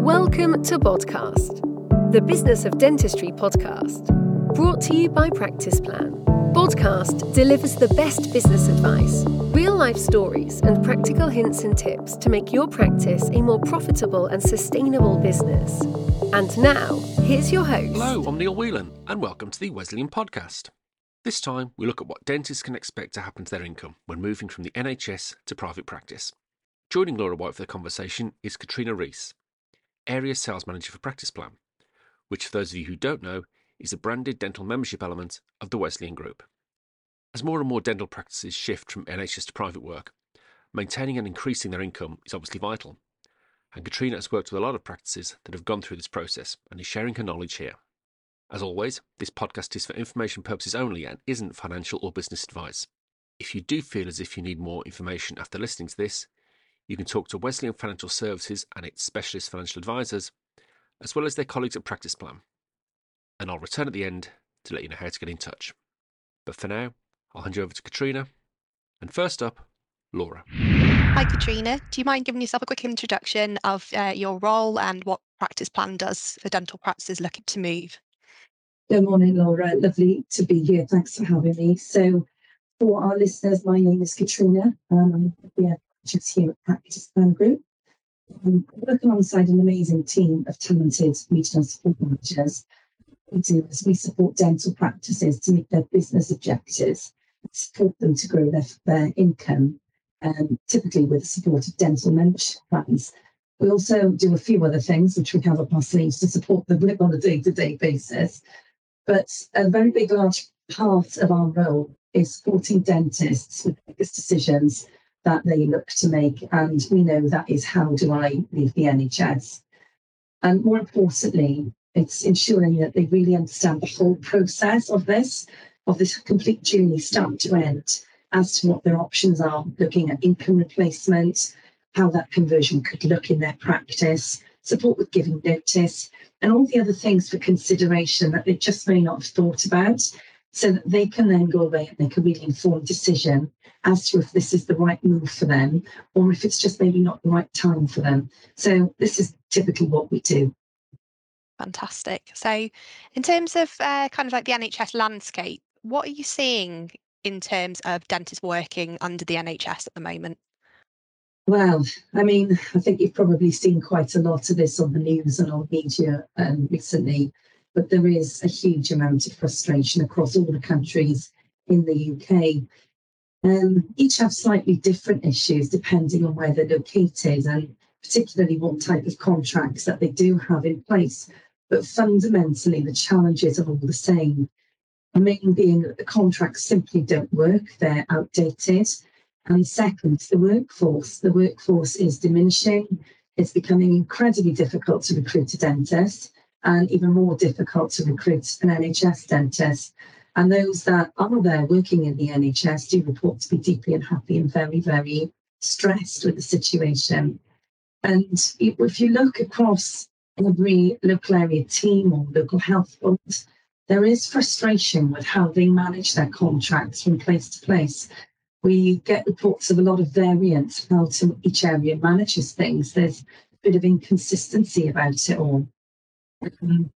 Welcome to Podcast, the Business of Dentistry podcast, brought to you by Practice Plan. Podcast delivers the best business advice, real life stories, and practical hints and tips to make your practice a more profitable and sustainable business. And now, here's your host. Hello, I'm Neil Whelan, and welcome to the Wesleyan Podcast. This time, we look at what dentists can expect to happen to their income when moving from the NHS to private practice. Joining Laura Whyte for the conversation is Katrina Rees, Area Sales Manager for Practice Plan, which, for those of you who don't know, is a branded dental membership element of the Wesleyan Group. As more and more dental practices shift from NHS to private work, maintaining and increasing their income is obviously vital. And Katrina has worked with a lot of practices that have gone through this process and is sharing her knowledge here. As always, this podcast is for information purposes only and isn't financial or business advice. If you do feel as if you need more information after listening to this, you can talk to Wesleyan Financial Services and its specialist financial advisors, as well as their colleagues at Practice Plan. And I'll return at the end to let you know how to get in touch. But for now, I'll hand you over to Katrina. And first up, Laura. Hi, Katrina. Do you mind giving yourself a quick introduction of uh, your role and what Practice Plan does for dental practices looking to move? Good morning, Laura. Lovely to be here. Thanks for having me. So, for our listeners, my name is Katrina. Um, I'm the is here at Practice Plan Group. Um, I work alongside an amazing team of talented regional support managers. We do is we support dental practices to meet their business objectives, support them to grow their, their income, um, typically with the support of dental membership plans. We also do a few other things which we have up our sleeves to support them on a day-to-day basis. But a very big, large part of our role is supporting dentists with biggest decisions that they look to make. And we know that is how do I leave the NHS? And more importantly, it's ensuring that they really understand the whole process of this, of this complete journey, start to end, as to what their options are, looking at income replacement, how that conversion could look in their practice, support with giving notice, and all the other things for consideration that they just may not have thought about, so that they can then go away and make a really informed decision as to if this is the right move for them or if it's just maybe not the right time for them. So this is typically what we do. Fantastic. So, in terms of uh, kind of like the NHS landscape, what are you seeing in terms of dentists working under the NHS at the moment? Well, I mean, I think you've probably seen quite a lot of this on the news and on media um, recently, but there is a huge amount of frustration across all the countries in the UK. Um, each have slightly different issues depending on where they're located and particularly what type of contracts that they do have in place. But fundamentally, the challenges are all the same. The main being that the contracts simply don't work, they're outdated. And second, the workforce. The workforce is diminishing. It's becoming incredibly difficult to recruit a dentist and even more difficult to recruit an NHS dentist. And those that are there working in the NHS do report to be deeply unhappy and very, very stressed with the situation. And if you look across every local area team or local health board, there is frustration with how they manage their contracts from place to place we get reports of a lot of variance how each area manages things. There's a bit of inconsistency about it all. Um,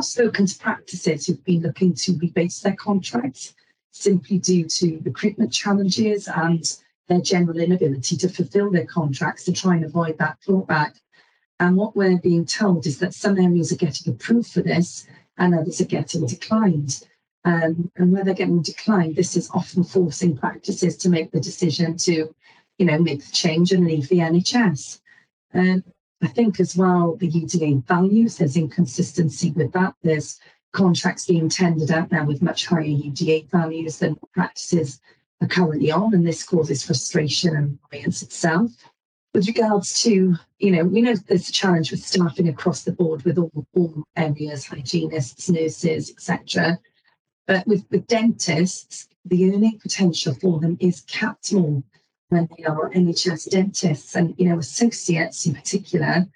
spoken to practices who've been looking to rebase their contracts simply due to recruitment challenges and their general inability to fulfill their contracts to try and avoid that clawback. And what we're being told is that some areas are getting approved for this and others are getting declined. Um, and where they're getting declined, this is often forcing practices to make the decision to, you know, make the change and leave the NHS. Um, I think as well, the UDA values, there's inconsistency with that. There's contracts being tendered out now with much higher UDA values than practices are currently on, and this causes frustration and annoyance itself. With regards to, you know, we know there's a challenge with staffing across the board with all, all areas, hygienists, nurses, etc. But with, with dentists, the earning potential for them is capped more when they are NHS dentists and you know associates in particular.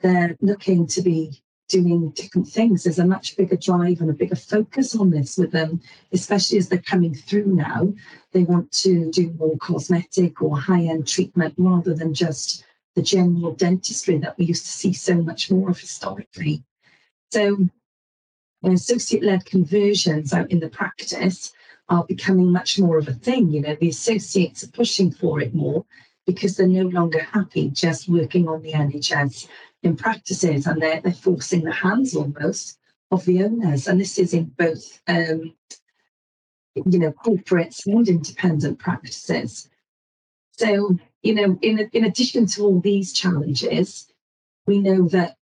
They're looking to be doing different things. There's a much bigger drive and a bigger focus on this with them, especially as they're coming through now. They want to do more cosmetic or high end treatment rather than just the general dentistry that we used to see so much more of historically. So, associate led conversions out in the practice are becoming much more of a thing. You know, the associates are pushing for it more because they're no longer happy just working on the NHS in practices and they're, they're forcing the hands almost of the owners. And this is in both, um, you know, corporates and independent practices. So, you know, in, in addition to all these challenges, we know that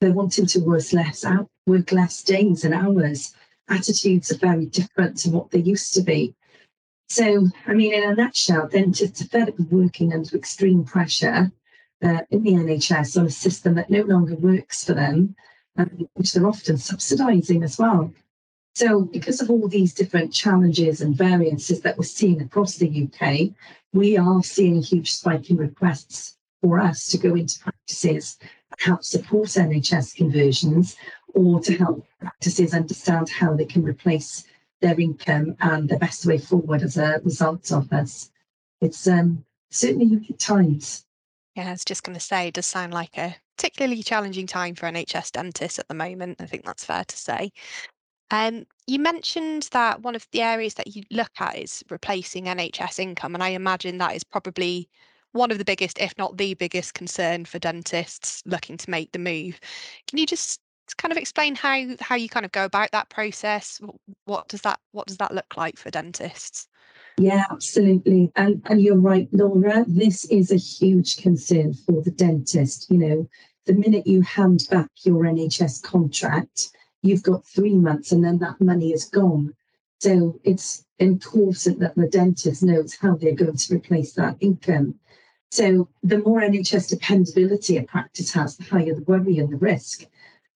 they're wanting to work less out, work less days and hours. Attitudes are very different to what they used to be. So, I mean, in a nutshell, dentists are fed up working under extreme pressure uh, in the NHS on a system that no longer works for them, um, which they're often subsidising as well. So, because of all these different challenges and variances that we're seeing across the UK, we are seeing a huge spike in requests for us to go into practices help support NHS conversions or to help practices understand how they can replace their income and the best way forward as a result of this. It's um, certainly unique times. Yeah, I was just going to say, it does sound like a particularly challenging time for NHS dentists at the moment. I think that's fair to say. Um, you mentioned that one of the areas that you look at is replacing NHS income, and I imagine that is probably one of the biggest, if not the biggest, concern for dentists looking to make the move. Can you just kind of explain how how you kind of go about that process? What does that what does that look like for dentists? Yeah, absolutely. And and you're right, Laura. This is a huge concern for the dentist. You know, the minute you hand back your NHS contract, you've got three months and then that money is gone. So it's important that the dentist knows how they're going to replace that income. So the more NHS dependability a practice has, the higher the worry and the risk.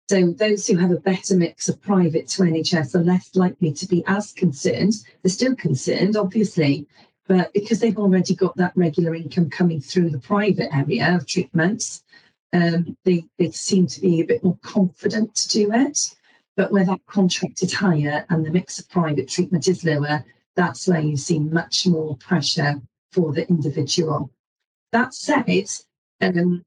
So those who have a better mix of private to NHS are less likely to be as concerned. They're still concerned, obviously, but because they've already got that regular income coming through the private area of treatments, um, they, they seem to be a bit more confident to do it. But where that contract is higher and the mix of private treatment is lower, that's where you see much more pressure for the individual. That said, um,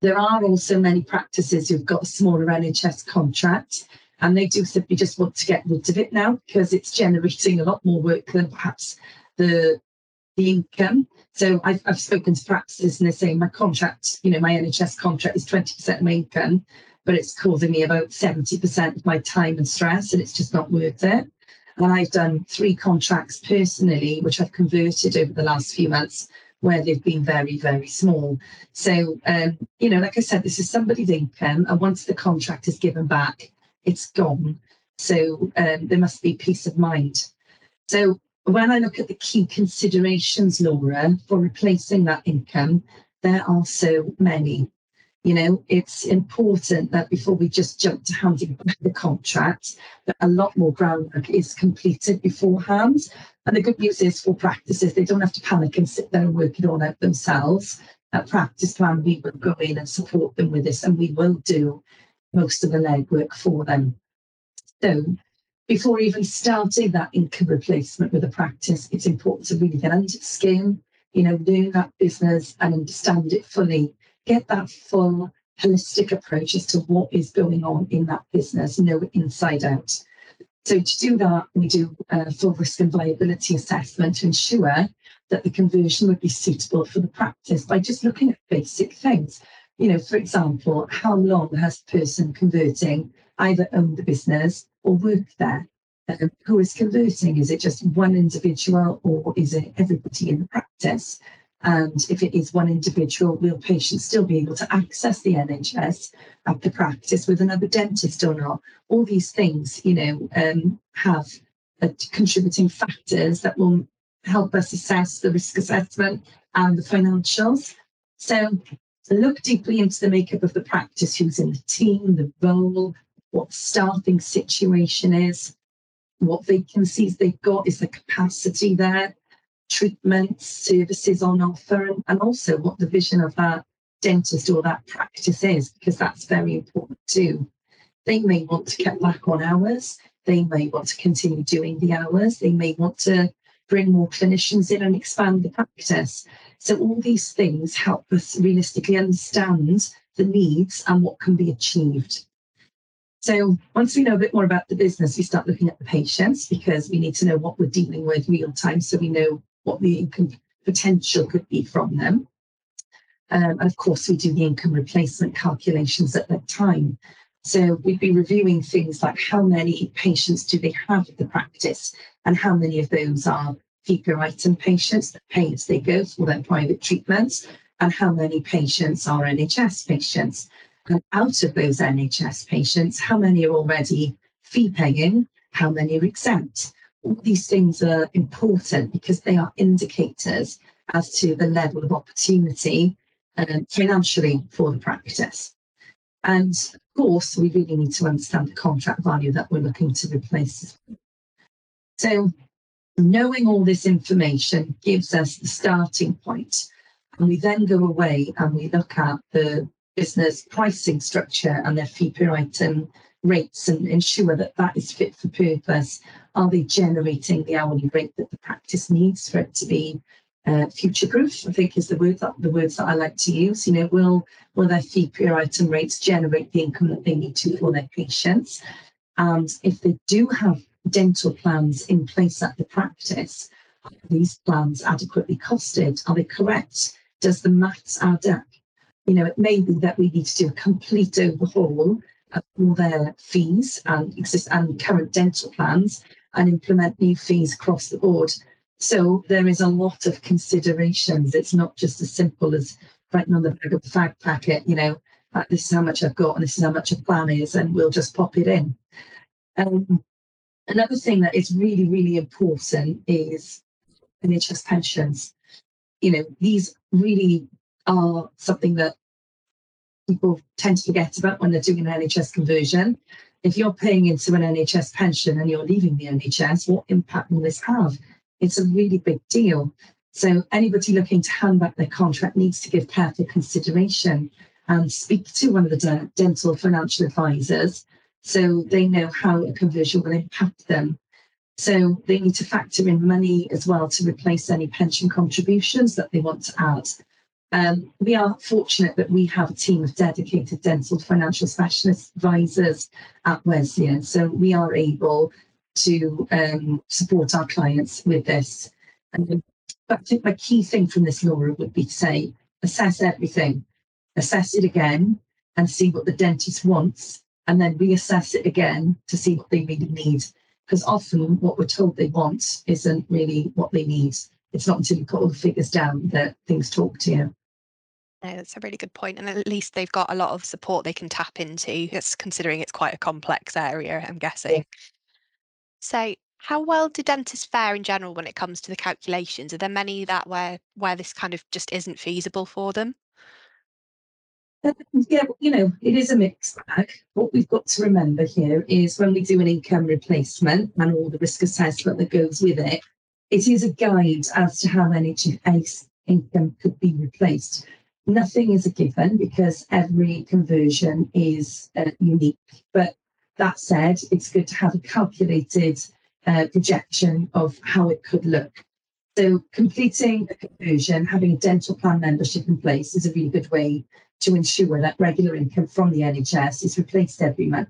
there are also many practices who've got a smaller NHS contract and they do simply just want to get rid of it now because it's generating a lot more work than perhaps the the income. So I've, I've spoken to practices and they're saying my contract, you know, my NHS contract is 20% of my income, but it's causing me about 70% of my time and stress and it's just not worth it. And I've done three contracts personally, which I've converted over the last few months where they've been very, very small. So, um, you know, like I said, this is somebody's income, and once the contract is given back, it's gone. So um, there must be peace of mind. So when I look at the key considerations, Laura, for replacing that income, there are so many. You know, it's important that before we just jump to handing the contract, that a lot more groundwork is completed beforehand. And the good news is for practices, they don't have to panic and sit there and work it all out themselves. At practice plan, we will go in and support them with this, and we will do most of the legwork for them. So, before even starting that income replacement with a practice, it's important to really get under the skin, you know, learn that business and understand it fully get that full holistic approach as to what is going on in that business, know inside out. So to do that, we do a full risk and viability assessment to ensure that the conversion would be suitable for the practice by just looking at basic things. You know, for example, how long has the person converting either owned the business or worked there? Um, who is converting? Is it just one individual or is it everybody in the practice? And if it is one individual, will patients still be able to access the NHS at the practice with another dentist or not? All these things, you know, um, have contributing factors that will help us assess the risk assessment and the financials. So look deeply into the makeup of the practice, who's in the team, the role, what staffing situation is, what vacancies they've got, is the capacity there, treatments, services on offer, and, and also what the vision of that dentist or that practice is, because that's very important too. They may want to cut back on hours. They may want to continue doing the hours. They may want to bring more clinicians in and expand the practice. So all these things help us realistically understand the needs and what can be achieved. So once we know a bit more about the business, we start looking at the patients because we need to know what we're dealing with real time so we know what the income potential could be from them. Um, and of course, we do the income replacement calculations at that time. So we'd be reviewing things like how many patients do they have at the practice and how many of those are fee per item patients that pay as they go for their private treatments and how many patients are NHS patients. And out of those NHS patients, how many are already fee paying, how many are exempt. All these things are important because they are indicators as to the level of opportunity um, financially for the practice. And of course, we really need to understand the contract value that we're looking to replace. So, knowing all this information gives us the starting point. point, and we then go away and we look at the business pricing structure and their fee per item rates and ensure that that is fit for purpose. Are they generating the hourly rate that the practice needs for it to be uh, future proof, I think is the word that the words that I like to use. You know, will will their fee per item rates generate the income that they need to for their patients? And if they do have dental plans in place at the practice, are these plans adequately costed? Are they correct? Does the maths add up? You know, it may be that we need to do a complete overhaul all their fees and exist and current dental plans and implement new fees across the board so there is a lot of considerations. It's not just as simple as writing on the back of the fag packet, you know, this is how much I've got and this is how much a plan is, and we'll just pop it in. Um, another thing that is really, really important is NHS pensions. You know, these really are something that people tend to forget about when they're doing an NHS conversion. If you're paying into an NHS pension and you're leaving the NHS, what impact will this have? it's a really big deal. So anybody looking to hand back their contract needs to give careful consideration and speak to one of the de- dental financial advisors so they know how a conversion will impact them. So they need to factor in money as well to replace any pension contributions that they want to add. Um, we are fortunate that we have a team of dedicated dental financial specialist advisors at Wesleyan. So we are able to um, support our clients with this. And I think my key thing from this, Laura, would be to say assess everything, assess it again, and see what the dentist wants, and then reassess it again to see what they really need. Because often what we're told they want isn't really what they need. It's not until you put all the figures down that things talk to you. No, that's a really good point. And at least they've got a lot of support they can tap into. It's considering it's quite a complex area, I'm guessing. So, how well do dentists fare in general when it comes to the calculations? Are there many that where where this kind of just isn't feasible for them? Um, yeah, you know, it is a mixed bag. What we've got to remember here is when we do an income replacement and all the risk assessment that goes with it, it is a guide as to how many income could be replaced. Nothing is a given because every conversion is uh, unique. But that said, it's good to have a calculated uh, projection of how it could look. So completing a conversion, having a dental plan membership in place is a really good way to ensure that regular income from the NHS is replaced every month.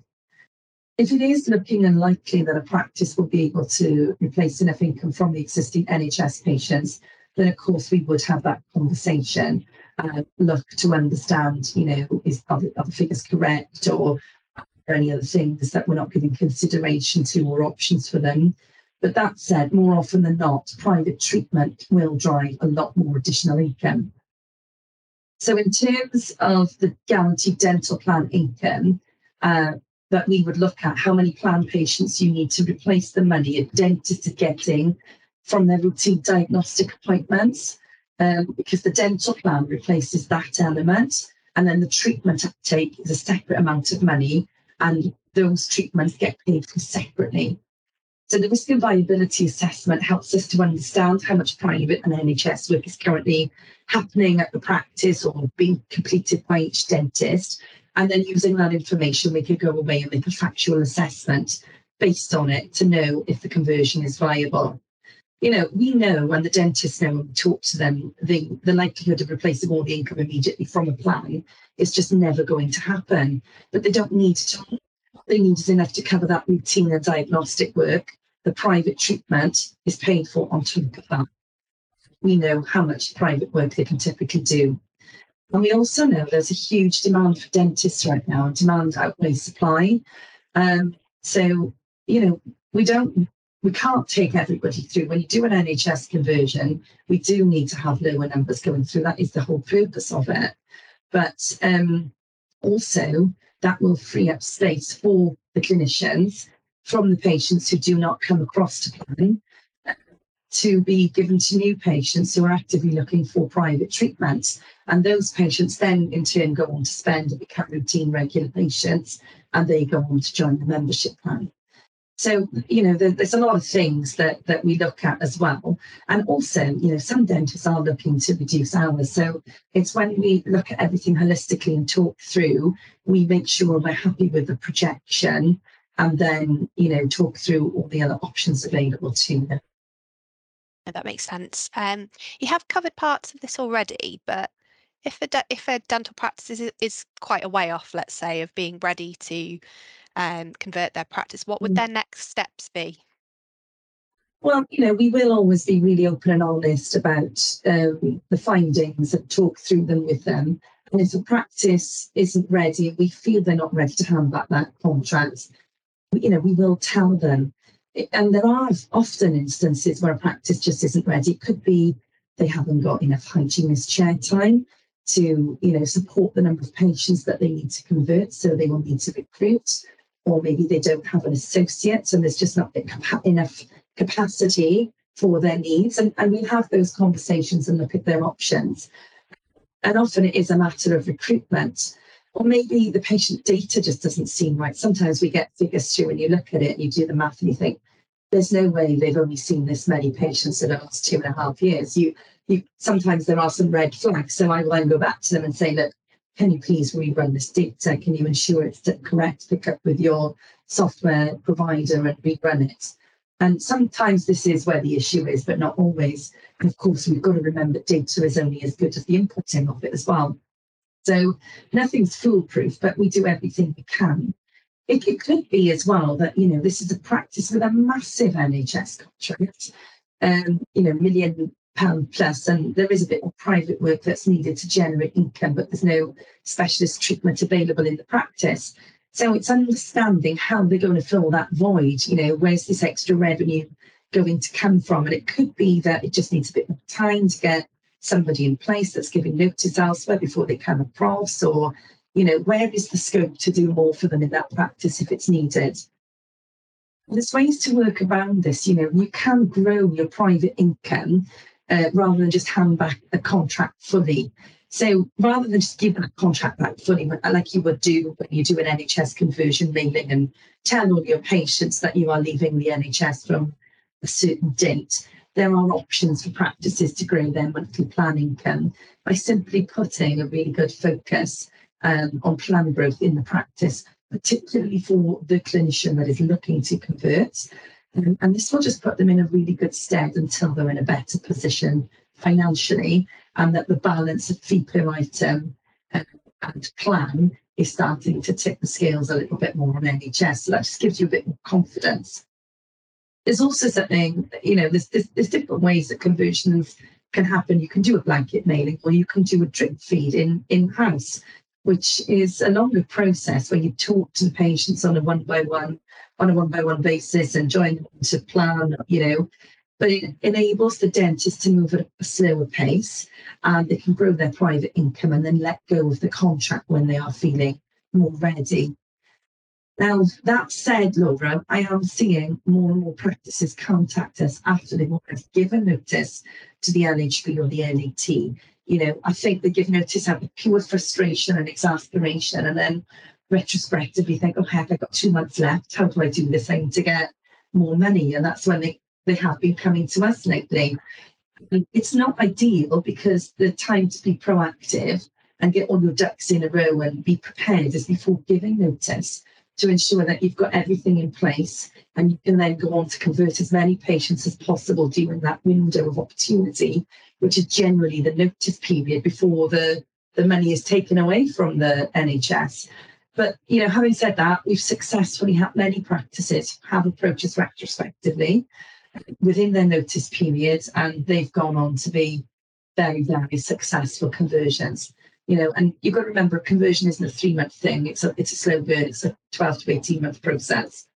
If it is looking unlikely that a practice will be able to replace enough income from the existing NHS patients, then of course we would have that conversation and look to understand, you know, is are the, are the figures correct or or any other things that we're not giving consideration to or options for them. But that said, more often than not, private treatment will drive a lot more additional income. So, in terms of the guaranteed dental plan income, uh, that we would look at how many plan patients you need to replace the money a dentist is getting from their routine diagnostic appointments, um, because the dental plan replaces that element. And then the treatment uptake is a separate amount of money and those treatments get paid for separately. So the risk and viability assessment helps us to understand how much private and NHS work is currently happening at the practice or being completed by each dentist. And then using that information, we could go away and make a factual assessment based on it to know if the conversion is viable. You know, we know when the dentists know when we talk to them, the, the likelihood of replacing all the income immediately from a plan is just never going to happen. But they don't need to. Talk, they need is enough to cover that routine and diagnostic work. The private treatment is paid for on top of that. We know how much private work they can typically do. And we also know there's a huge demand for dentists right now, and demand outweighs supply. Um, so, you know, we don't we can't take everybody through. When you do an NHS conversion, we do need to have lower numbers going through. That is the whole purpose of it. But um, also, that will free up space for the clinicians from the patients who do not come across to plan to be given to new patients who are actively looking for private treatment. And those patients then in turn go on to spend and become routine regular patients and they go on to join the membership plan. So, you know, there, there's a lot of things that, that we look at as well. And also, you know, some dentists are looking to reduce hours. So it's when we look at everything holistically and talk through, we make sure we're happy with the projection and then, you know, talk through all the other options available to them. That makes sense. Um, you have covered parts of this already, but if a if a dental practice is, is quite a way off, let's say, of being ready to um, convert their practice, what would mm. their next steps be? Well, you know, we will always be really open and honest about um, the findings and talk through them with them. And if a practice isn't ready, we feel they're not ready to hand back that contract, you know, we will tell them. And there are often instances where a practice just isn't ready. It could be they haven't got enough hygienist chair time to, you know, support the number of patients that they need to convert. So they will need to recruit or maybe they don't have an associate and there's just not enough capacity for their needs. And, and we have those conversations and look at their options. And often it is a matter of recruitment. Or maybe the patient data just doesn't seem right. Sometimes we get figures through and you look at it and you do the math and you think, there's no way they've only seen this many patients in the last two and a half years. You, you sometimes there are some red flags. So I will then go back to them and say, look, can you please rerun this data? Can you ensure it's correct? Pick up with your software provider and rerun it. And sometimes this is where the issue is, but not always. And of course, we've got to remember data is only as good as the inputting of it as well. So nothing's foolproof, but we do everything we can. It, it could be as well that, you know, this is a practice with a massive NHS contract, um, you know, million pound plus, and there is a bit more private work that's needed to generate income, but there's no specialist treatment available in the practice. So it's understanding how they're going to fill that void. You know, where's this extra revenue going to come from? And it could be that it just needs a bit more time to get somebody in place that's giving notice elsewhere before they come across, or you know, where is the scope to do more for them in that practice if it's needed? There's ways to work around this. You know, you can grow your private income uh, rather than just hand back the contract fully. So rather than just give that contract back fully, like you would do when you do an NHS conversion mailing and tell all your patients that you are leaving the NHS from a certain date, there are options for practices to grow their monthly plan income by simply putting a really good focus um, on plan growth in the practice, particularly for the clinician that is looking to convert. Um, and this will just put them in a really good stead until they're in a better position financially and that the balance of fee per item um, and plan is starting to tip the scales a little bit more on NHS. So that just gives you a bit more confidence. There's also something, you know, there's, there's, there's different ways that conversions can happen. You can do a blanket mailing or you can do a drip feed in in-house, which is a longer process where you talk to the patients on a one-by-one on a one by one basis and join them to plan, you know. But it enables the dentist to move at a slower pace and they can grow their private income and then let go of the contract when they are feeling more ready. Now, that said, Laura, I am seeing more and more practices contact us after they've already given notice to the LHB or the LAT. You know, I think they give notice out of pure frustration and exasperation, and then retrospectively think, oh heck, I've got two months left. How do I do this thing to get more money? And that's when they, they have been coming to us lately. It's not ideal because the time to be proactive and get all your ducks in a row and be prepared is before giving notice to ensure that you've got everything in place and you can then go on to convert as many patients as possible during that window of opportunity, which is generally the notice period before the, the money is taken away from the NHS. But you know, having said that, we've successfully had many practices have approaches retrospectively within their notice period, and they've gone on to be very, very successful conversions you know, and you've got to remember conversion isn't a three month thing. It's a it's a slow burn. It's a 12 to 18 month process.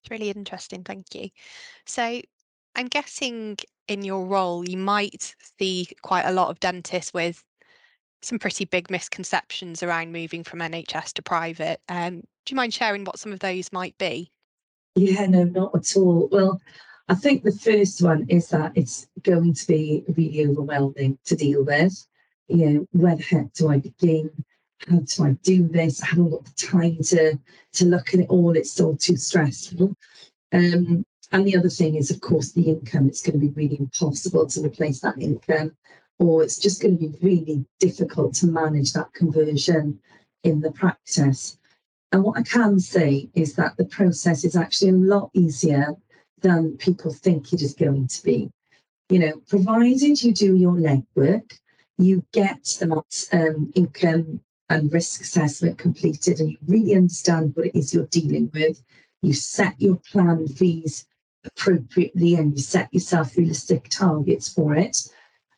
It's really interesting, thank you. So I'm guessing in your role you might see quite a lot of dentists with some pretty big misconceptions around moving from NHS to private. Um, do you mind sharing what some of those might be? Yeah, no, not at all. Well, I think the first one is that it's going to be really overwhelming to deal with you know, where the heck do I begin? How do I do this? I haven't got the time to to look at it all. It's all too stressful. Um, and the other thing is, of course, the income. It's going to be really impossible to replace that income, or it's just going to be really difficult to manage that conversion in the practice. And what I can say is that the process is actually a lot easier than people think it is going to be. You know, provided you do your legwork, you get the um, income and risk assessment completed and you really understand what it is you're dealing with. You set your plan fees appropriately and you set yourself realistic targets for it.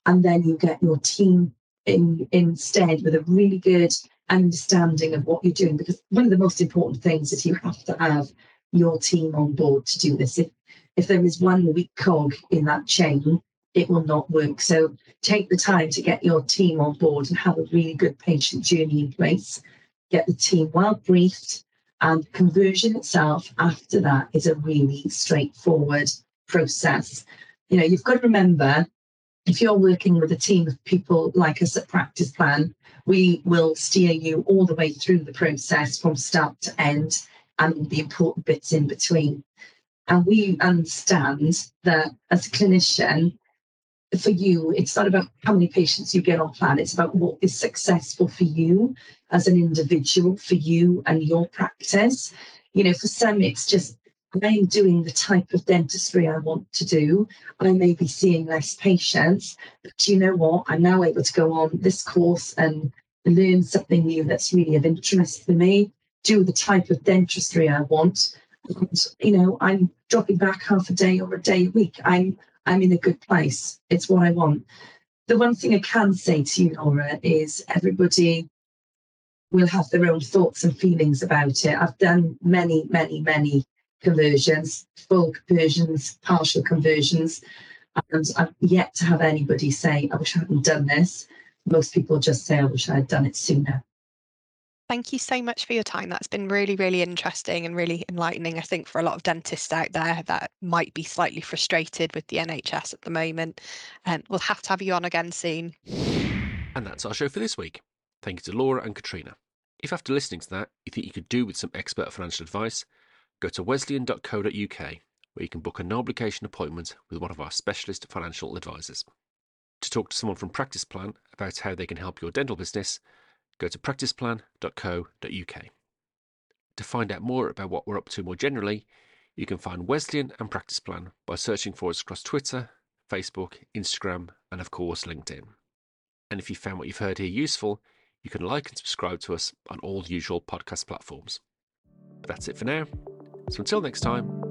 And then you get your team in instead with a really good understanding of what you're doing. Because one of the most important things is you have to have your team on board to do this. If if there is one weak cog in that chain, it will not work. So take the time to get your team on board and have a really good patient journey in place. Get the team well briefed, and conversion itself after that is a really straightforward process. You know, you've got to remember if you're working with a team of people like us at Practice Plan, we will steer you all the way through the process from start to end and the important bits in between. And we understand that as a clinician, for you, it's not about how many patients you get on plan. It's about what is successful for you as an individual, for you and your practice. You know, for some, it's just I'm doing the type of dentistry I want to do. I may be seeing less patients, but you know what? I'm now able to go on this course and learn something new that's really of interest for me, do the type of dentistry I want. And, you know, I'm dropping back half a day or a day a week. I'm I'm in a good place. It's what I want. The one thing I can say to you, Laura, is everybody will have their own thoughts and feelings about it. I've done many, many, many conversions, full conversions, partial conversions, and I've yet to have anybody say, I wish I hadn't done this. Most people just say, I wish I had done it sooner. Thank you so much for your time. That's been really, really interesting and really enlightening, I think, for a lot of dentists out there that might be slightly frustrated with the NHS at the moment. And um, we'll have to have you on again soon. And that's our show for this week. Thank you to Laura and Katrina. If after listening to that you think you could do with some expert financial advice, go to wesleyan.co.uk where you can book a no obligation appointment with one of our specialist financial advisors. To talk to someone from Practice Plan about how they can help your dental business, go to practiceplan.co.uk. To find out more about what we're up to more generally, you can find Wesleyan and Practice Plan by searching for us across Twitter, Facebook, Instagram, and of course LinkedIn. And if you found what you've heard here useful, you can like and subscribe to us on all usual podcast platforms. But that's it for now. So until next time,